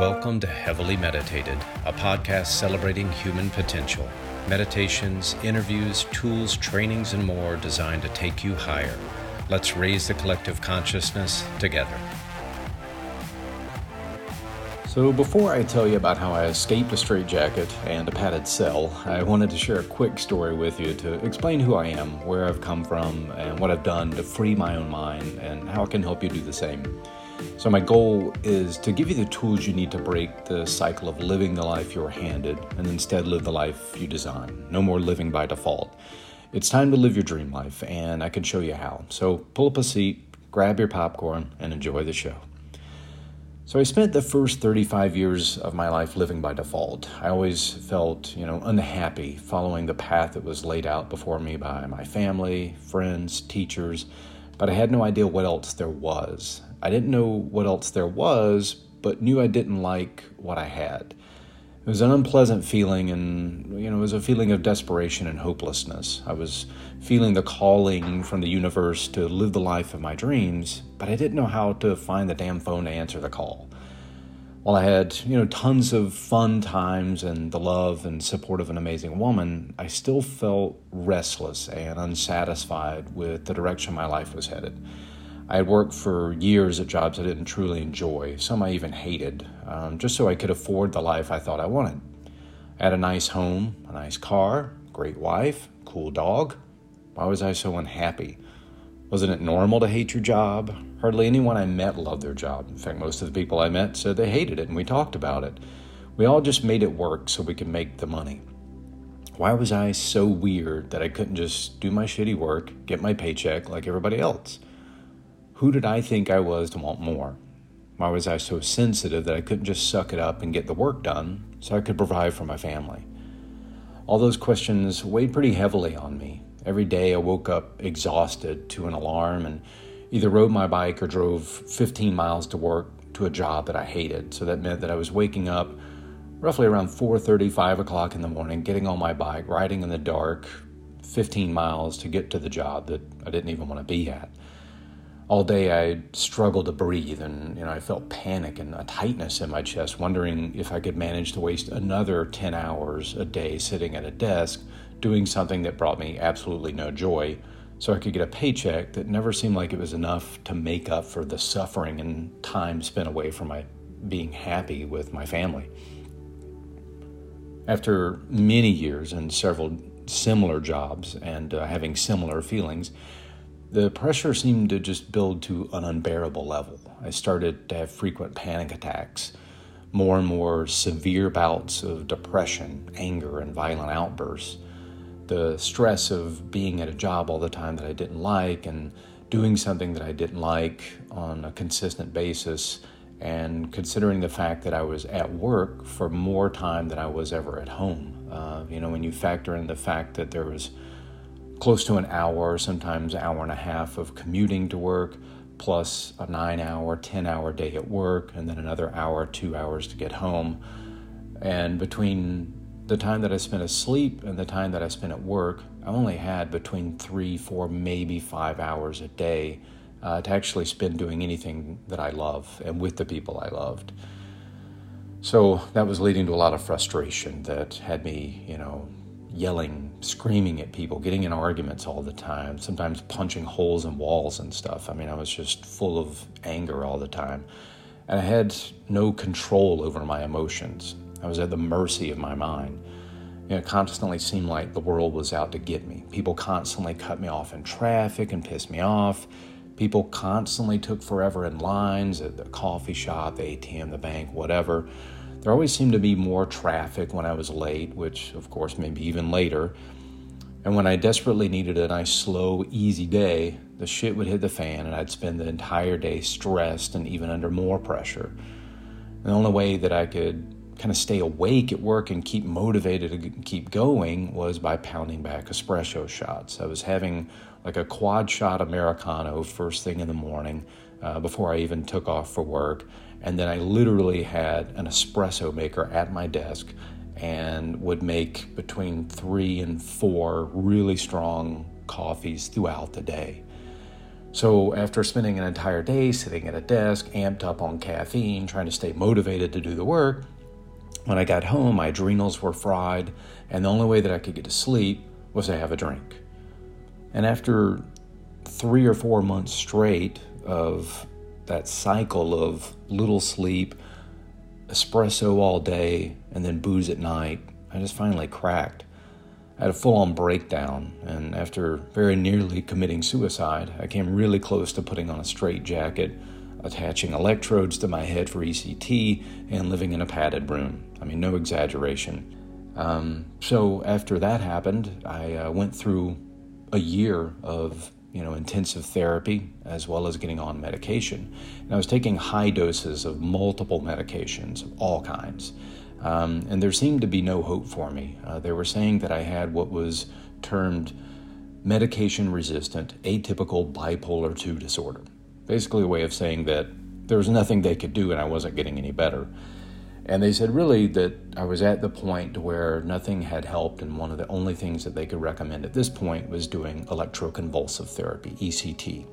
Welcome to Heavily Meditated, a podcast celebrating human potential. Meditations, interviews, tools, trainings, and more designed to take you higher. Let's raise the collective consciousness together. So, before I tell you about how I escaped a straitjacket and a padded cell, I wanted to share a quick story with you to explain who I am, where I've come from, and what I've done to free my own mind, and how I can help you do the same. So, my goal is to give you the tools you need to break the cycle of living the life you're handed and instead live the life you design. No more living by default. It's time to live your dream life, and I can show you how. So, pull up a seat, grab your popcorn, and enjoy the show. So I spent the first 35 years of my life living by default. I always felt, you know, unhappy following the path that was laid out before me by my family, friends, teachers, but I had no idea what else there was. I didn't know what else there was, but knew I didn't like what I had. It was an unpleasant feeling, and you know, it was a feeling of desperation and hopelessness. I was feeling the calling from the universe to live the life of my dreams, but I didn't know how to find the damn phone to answer the call. While I had, you know, tons of fun times and the love and support of an amazing woman, I still felt restless and unsatisfied with the direction my life was headed. I had worked for years at jobs I didn't truly enjoy, some I even hated, um, just so I could afford the life I thought I wanted. I had a nice home, a nice car, great wife, cool dog. Why was I so unhappy? Wasn't it normal to hate your job? Hardly anyone I met loved their job. In fact, most of the people I met said they hated it, and we talked about it. We all just made it work so we could make the money. Why was I so weird that I couldn't just do my shitty work, get my paycheck like everybody else? Who did I think I was to want more? Why was I so sensitive that I couldn't just suck it up and get the work done so I could provide for my family? All those questions weighed pretty heavily on me. Every day I woke up exhausted to an alarm and either rode my bike or drove 15 miles to work to a job that I hated. So that meant that I was waking up roughly around 4:30, 5 o'clock in the morning, getting on my bike, riding in the dark 15 miles to get to the job that I didn't even want to be at all day I struggled to breathe and you know I felt panic and a tightness in my chest wondering if I could manage to waste another 10 hours a day sitting at a desk doing something that brought me absolutely no joy so I could get a paycheck that never seemed like it was enough to make up for the suffering and time spent away from my being happy with my family. After many years and several similar jobs and uh, having similar feelings, the pressure seemed to just build to an unbearable level. I started to have frequent panic attacks, more and more severe bouts of depression, anger, and violent outbursts. The stress of being at a job all the time that I didn't like and doing something that I didn't like on a consistent basis, and considering the fact that I was at work for more time than I was ever at home. Uh, you know, when you factor in the fact that there was close to an hour, sometimes an hour and a half of commuting to work, plus a nine hour, 10 hour day at work, and then another hour, two hours to get home. And between the time that I spent asleep and the time that I spent at work, I only had between three, four, maybe five hours a day uh, to actually spend doing anything that I love and with the people I loved. So that was leading to a lot of frustration that had me, you know, yelling, screaming at people, getting in arguments all the time, sometimes punching holes in walls and stuff. I mean, I was just full of anger all the time. And I had no control over my emotions. I was at the mercy of my mind. You know, it constantly seemed like the world was out to get me. People constantly cut me off in traffic and pissed me off. People constantly took forever in lines at the coffee shop, the ATM, the bank, whatever. There always seemed to be more traffic when I was late, which, of course, maybe even later. And when I desperately needed a nice, slow, easy day, the shit would hit the fan and I'd spend the entire day stressed and even under more pressure. The only way that I could kind of stay awake at work and keep motivated and keep going was by pounding back espresso shots. I was having like a quad shot Americano first thing in the morning uh, before I even took off for work. And then I literally had an espresso maker at my desk and would make between three and four really strong coffees throughout the day. So, after spending an entire day sitting at a desk, amped up on caffeine, trying to stay motivated to do the work, when I got home, my adrenals were fried, and the only way that I could get to sleep was to have a drink. And after three or four months straight of that cycle of little sleep, espresso all day, and then booze at night, I just finally cracked. I had a full on breakdown, and after very nearly committing suicide, I came really close to putting on a straitjacket, attaching electrodes to my head for ECT, and living in a padded room. I mean, no exaggeration. Um, so after that happened, I uh, went through a year of you know intensive therapy as well as getting on medication. And I was taking high doses of multiple medications of all kinds, um, and there seemed to be no hope for me. Uh, they were saying that I had what was termed medication resistant atypical bipolar 2 disorder. Basically, a way of saying that there was nothing they could do and I wasn't getting any better. And they said really that I was at the point where nothing had helped, and one of the only things that they could recommend at this point was doing electroconvulsive therapy, ECT.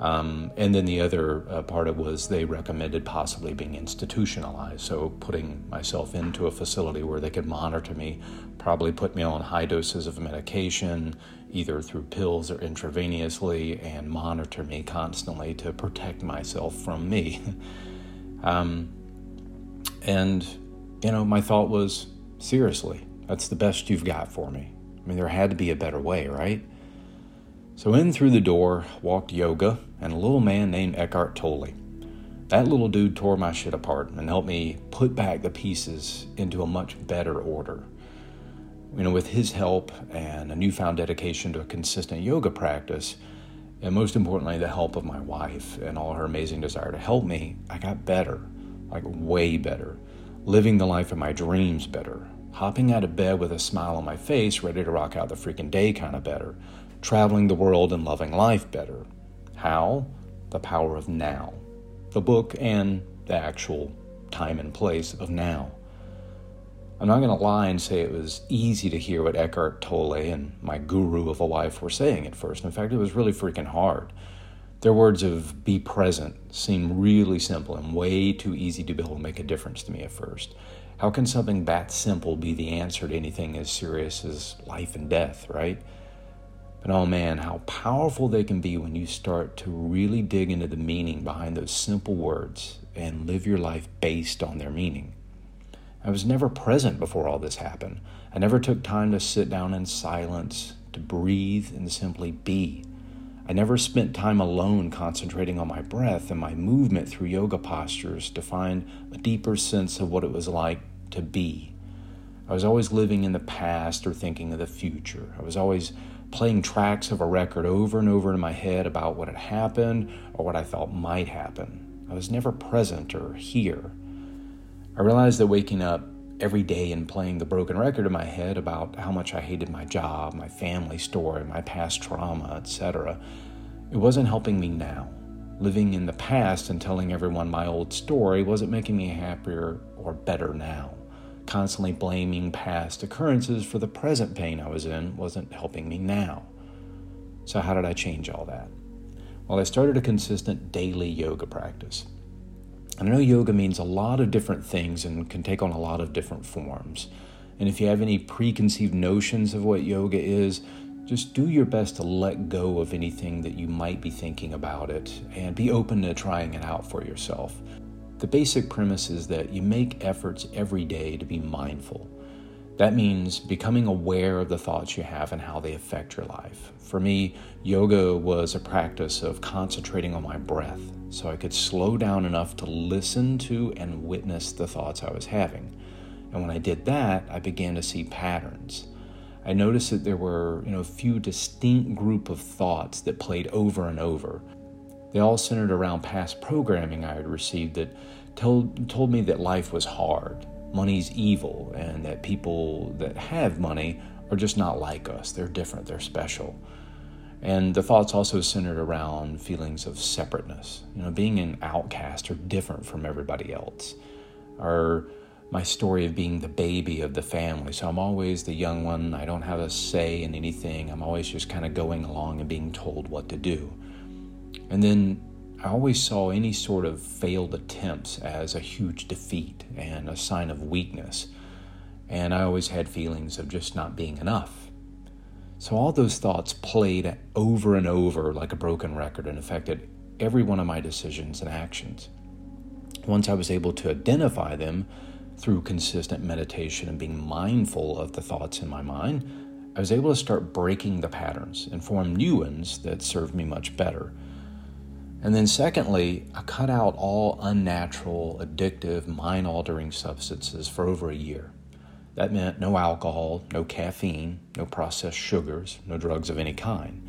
Um, and then the other uh, part of was they recommended possibly being institutionalized, so putting myself into a facility where they could monitor me, probably put me on high doses of medication, either through pills or intravenously, and monitor me constantly to protect myself from me. um, and, you know, my thought was, seriously, that's the best you've got for me. I mean, there had to be a better way, right? So in through the door walked Yoga and a little man named Eckhart Tolle. That little dude tore my shit apart and helped me put back the pieces into a much better order. You know, with his help and a newfound dedication to a consistent yoga practice, and most importantly, the help of my wife and all her amazing desire to help me, I got better like way better, living the life of my dreams better, hopping out of bed with a smile on my face, ready to rock out the freaking day kind of better, traveling the world and loving life better. How? The power of now. The book and the actual time and place of now. I'm not going to lie and say it was easy to hear what Eckhart Tolle and my guru of a wife were saying at first. In fact, it was really freaking hard. Their words of be present seem really simple and way too easy to be able to make a difference to me at first. How can something that simple be the answer to anything as serious as life and death, right? But oh man, how powerful they can be when you start to really dig into the meaning behind those simple words and live your life based on their meaning. I was never present before all this happened. I never took time to sit down in silence, to breathe, and simply be. I never spent time alone concentrating on my breath and my movement through yoga postures to find a deeper sense of what it was like to be. I was always living in the past or thinking of the future. I was always playing tracks of a record over and over in my head about what had happened or what I thought might happen. I was never present or here. I realized that waking up every day and playing the broken record in my head about how much I hated my job, my family story, my past trauma, etc. It wasn't helping me now. Living in the past and telling everyone my old story wasn't making me happier or better now. Constantly blaming past occurrences for the present pain I was in wasn't helping me now. So, how did I change all that? Well, I started a consistent daily yoga practice. I know yoga means a lot of different things and can take on a lot of different forms. And if you have any preconceived notions of what yoga is, just do your best to let go of anything that you might be thinking about it and be open to trying it out for yourself. The basic premise is that you make efforts every day to be mindful. That means becoming aware of the thoughts you have and how they affect your life. For me, yoga was a practice of concentrating on my breath so I could slow down enough to listen to and witness the thoughts I was having. And when I did that, I began to see patterns. I noticed that there were, you know, a few distinct group of thoughts that played over and over. They all centered around past programming I had received that told, told me that life was hard, money's evil and that people that have money are just not like us. They're different, they're special. And the thoughts also centered around feelings of separateness, you know, being an outcast or different from everybody else. Or my story of being the baby of the family. So I'm always the young one. I don't have a say in anything. I'm always just kind of going along and being told what to do. And then I always saw any sort of failed attempts as a huge defeat and a sign of weakness. And I always had feelings of just not being enough. So all those thoughts played over and over like a broken record and affected every one of my decisions and actions. Once I was able to identify them through consistent meditation and being mindful of the thoughts in my mind, I was able to start breaking the patterns and form new ones that served me much better. And then, secondly, I cut out all unnatural, addictive, mind altering substances for over a year. That meant no alcohol, no caffeine, no processed sugars, no drugs of any kind.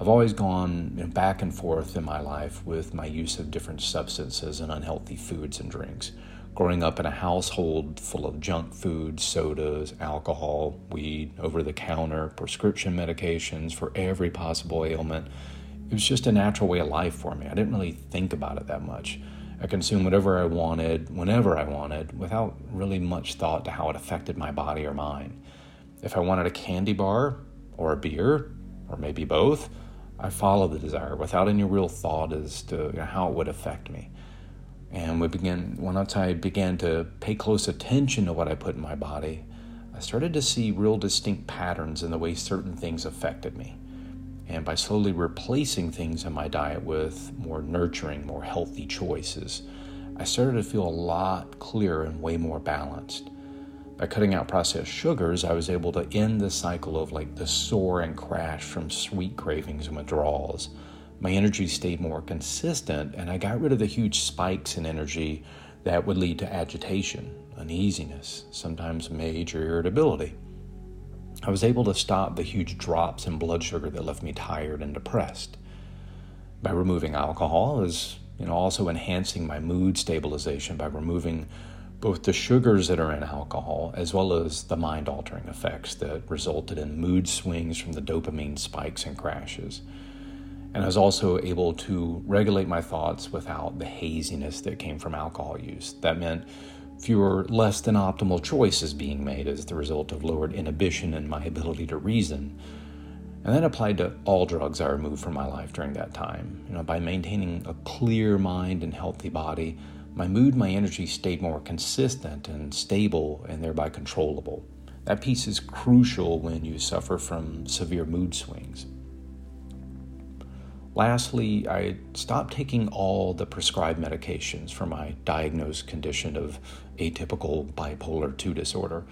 I've always gone back and forth in my life with my use of different substances and unhealthy foods and drinks. Growing up in a household full of junk food, sodas, alcohol, weed, over the counter, prescription medications for every possible ailment, it was just a natural way of life for me. I didn't really think about it that much. I consumed whatever I wanted, whenever I wanted, without really much thought to how it affected my body or mind. If I wanted a candy bar or a beer, or maybe both, I followed the desire without any real thought as to you know, how it would affect me. And we began once I began to pay close attention to what I put in my body, I started to see real distinct patterns in the way certain things affected me. And by slowly replacing things in my diet with more nurturing, more healthy choices, I started to feel a lot clearer and way more balanced. By cutting out processed sugars, I was able to end the cycle of like the soar and crash from sweet cravings and withdrawals. My energy stayed more consistent, and I got rid of the huge spikes in energy that would lead to agitation, uneasiness, sometimes major irritability. I was able to stop the huge drops in blood sugar that left me tired and depressed. By removing alcohol is you know also enhancing my mood stabilization by removing both the sugars that are in alcohol as well as the mind altering effects that resulted in mood swings from the dopamine spikes and crashes. And I was also able to regulate my thoughts without the haziness that came from alcohol use. That meant fewer less than optimal choices being made as the result of lowered inhibition and my ability to reason. And that applied to all drugs I removed from my life during that time. You know, by maintaining a clear mind and healthy body, my mood, my energy stayed more consistent and stable and thereby controllable. That piece is crucial when you suffer from severe mood swings. Lastly, I stopped taking all the prescribed medications for my diagnosed condition of atypical bipolar 2 disorder.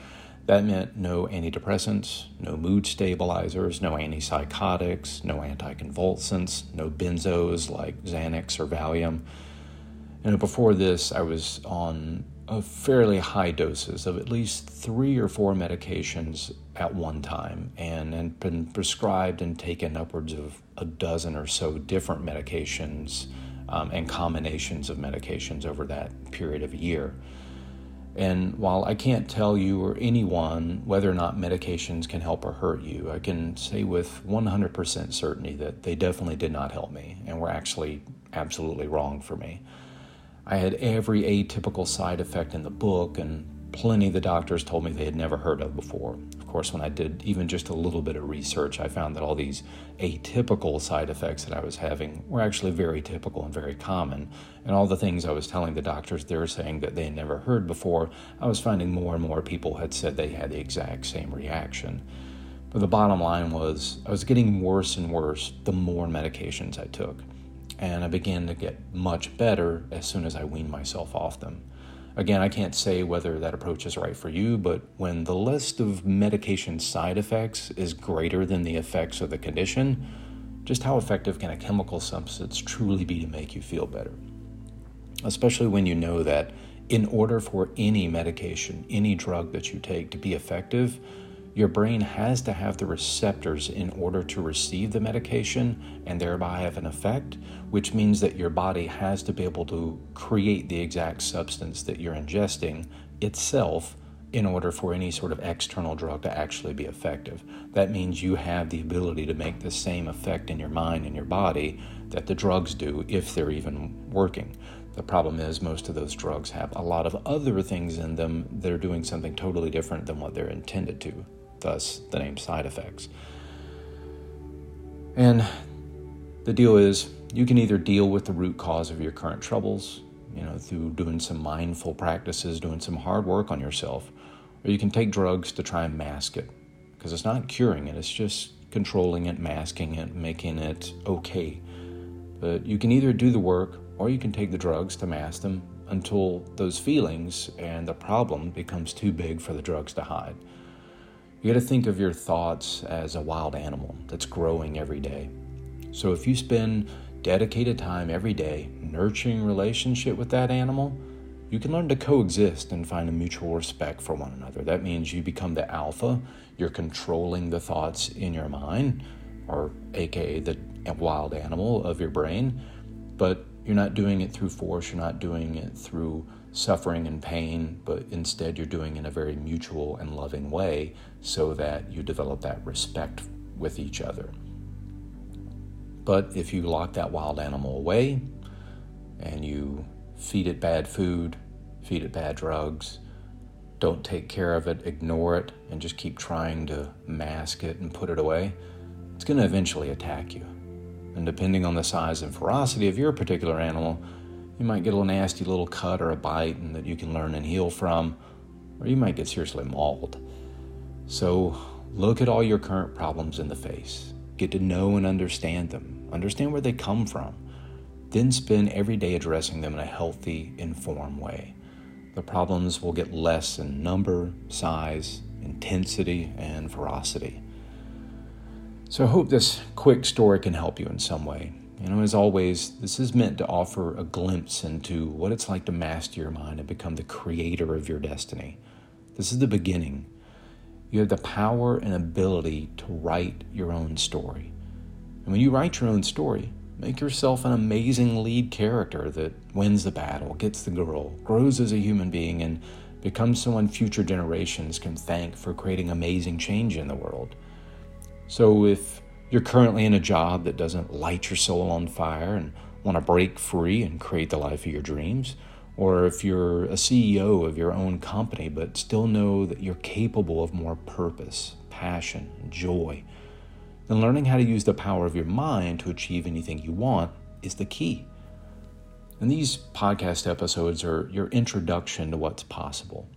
That meant no antidepressants, no mood stabilizers, no antipsychotics, no anticonvulsants, no benzos like Xanax or Valium. And before this, I was on of fairly high doses of at least three or four medications at one time and, and been prescribed and taken upwards of a dozen or so different medications um, and combinations of medications over that period of a year. And while I can't tell you or anyone whether or not medications can help or hurt you, I can say with 100% certainty that they definitely did not help me and were actually absolutely wrong for me. I had every atypical side effect in the book, and plenty the doctors told me they had never heard of before. Of course, when I did even just a little bit of research, I found that all these atypical side effects that I was having were actually very typical and very common. And all the things I was telling the doctors they were saying that they had never heard before, I was finding more and more people had said they had the exact same reaction. But the bottom line was, I was getting worse and worse the more medications I took and I began to get much better as soon as I weaned myself off them. Again, I can't say whether that approach is right for you, but when the list of medication side effects is greater than the effects of the condition, just how effective can a chemical substance truly be to make you feel better? Especially when you know that in order for any medication, any drug that you take to be effective, your brain has to have the receptors in order to receive the medication and thereby have an effect, which means that your body has to be able to create the exact substance that you're ingesting itself in order for any sort of external drug to actually be effective. That means you have the ability to make the same effect in your mind and your body that the drugs do if they're even working. The problem is, most of those drugs have a lot of other things in them that are doing something totally different than what they're intended to thus the name side effects. And the deal is, you can either deal with the root cause of your current troubles, you know, through doing some mindful practices, doing some hard work on yourself, or you can take drugs to try and mask it. Because it's not curing it, it's just controlling it, masking it, making it okay. But you can either do the work or you can take the drugs to mask them until those feelings and the problem becomes too big for the drugs to hide. You got to think of your thoughts as a wild animal that's growing every day. So if you spend dedicated time every day nurturing relationship with that animal, you can learn to coexist and find a mutual respect for one another. That means you become the alpha, you're controlling the thoughts in your mind, or aka the wild animal of your brain, but you're not doing it through force, you're not doing it through suffering and pain, but instead you're doing in a very mutual and loving way so that you develop that respect with each other. But if you lock that wild animal away and you feed it bad food, feed it bad drugs, don't take care of it, ignore it, and just keep trying to mask it and put it away, it's going to eventually attack you. And depending on the size and ferocity of your particular animal, you might get a nasty little cut or a bite and that you can learn and heal from, or you might get seriously mauled. So look at all your current problems in the face. Get to know and understand them. Understand where they come from. Then spend every day addressing them in a healthy, informed way. The problems will get less in number, size, intensity, and ferocity. So I hope this quick story can help you in some way. You know, as always, this is meant to offer a glimpse into what it's like to master your mind and become the creator of your destiny. This is the beginning. You have the power and ability to write your own story. And when you write your own story, make yourself an amazing lead character that wins the battle, gets the girl, grows as a human being, and becomes someone future generations can thank for creating amazing change in the world. So if you're currently in a job that doesn't light your soul on fire and want to break free and create the life of your dreams, or if you're a CEO of your own company but still know that you're capable of more purpose, passion, joy, then learning how to use the power of your mind to achieve anything you want is the key. And these podcast episodes are your introduction to what's possible.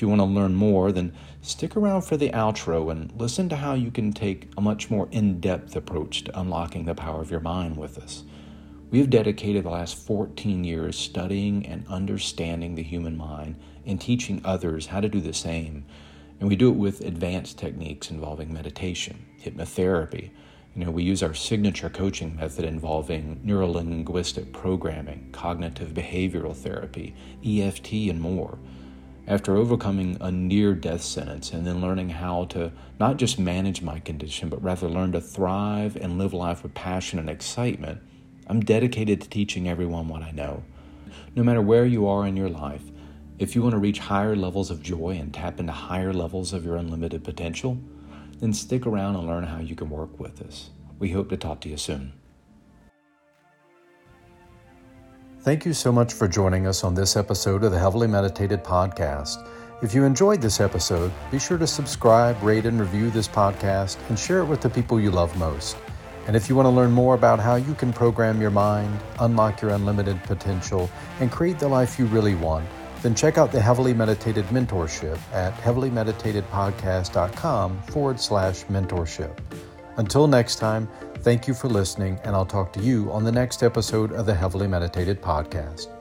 If you want to learn more, then stick around for the outro and listen to how you can take a much more in depth approach to unlocking the power of your mind with us. We have dedicated the last 14 years studying and understanding the human mind and teaching others how to do the same. And we do it with advanced techniques involving meditation, hypnotherapy. You know, we use our signature coaching method involving neurolinguistic programming, cognitive behavioral therapy, EFT, and more after overcoming a near death sentence and then learning how to not just manage my condition, but rather learn to thrive and live life with passion and excitement, I'm dedicated to teaching everyone what I know. No matter where you are in your life, if you want to reach higher levels of joy and tap into higher levels of your unlimited potential, then stick around and learn how you can work with us. We hope to talk to you soon. Thank you so much for joining us on this episode of the Heavily Meditated Podcast. If you enjoyed this episode, be sure to subscribe, rate, and review this podcast and share it with the people you love most. And if you want to learn more about how you can program your mind, unlock your unlimited potential, and create the life you really want, then check out the Heavily Meditated Mentorship at heavilymeditatedpodcast.com forward slash mentorship. Until next time, Thank you for listening, and I'll talk to you on the next episode of the Heavily Meditated Podcast.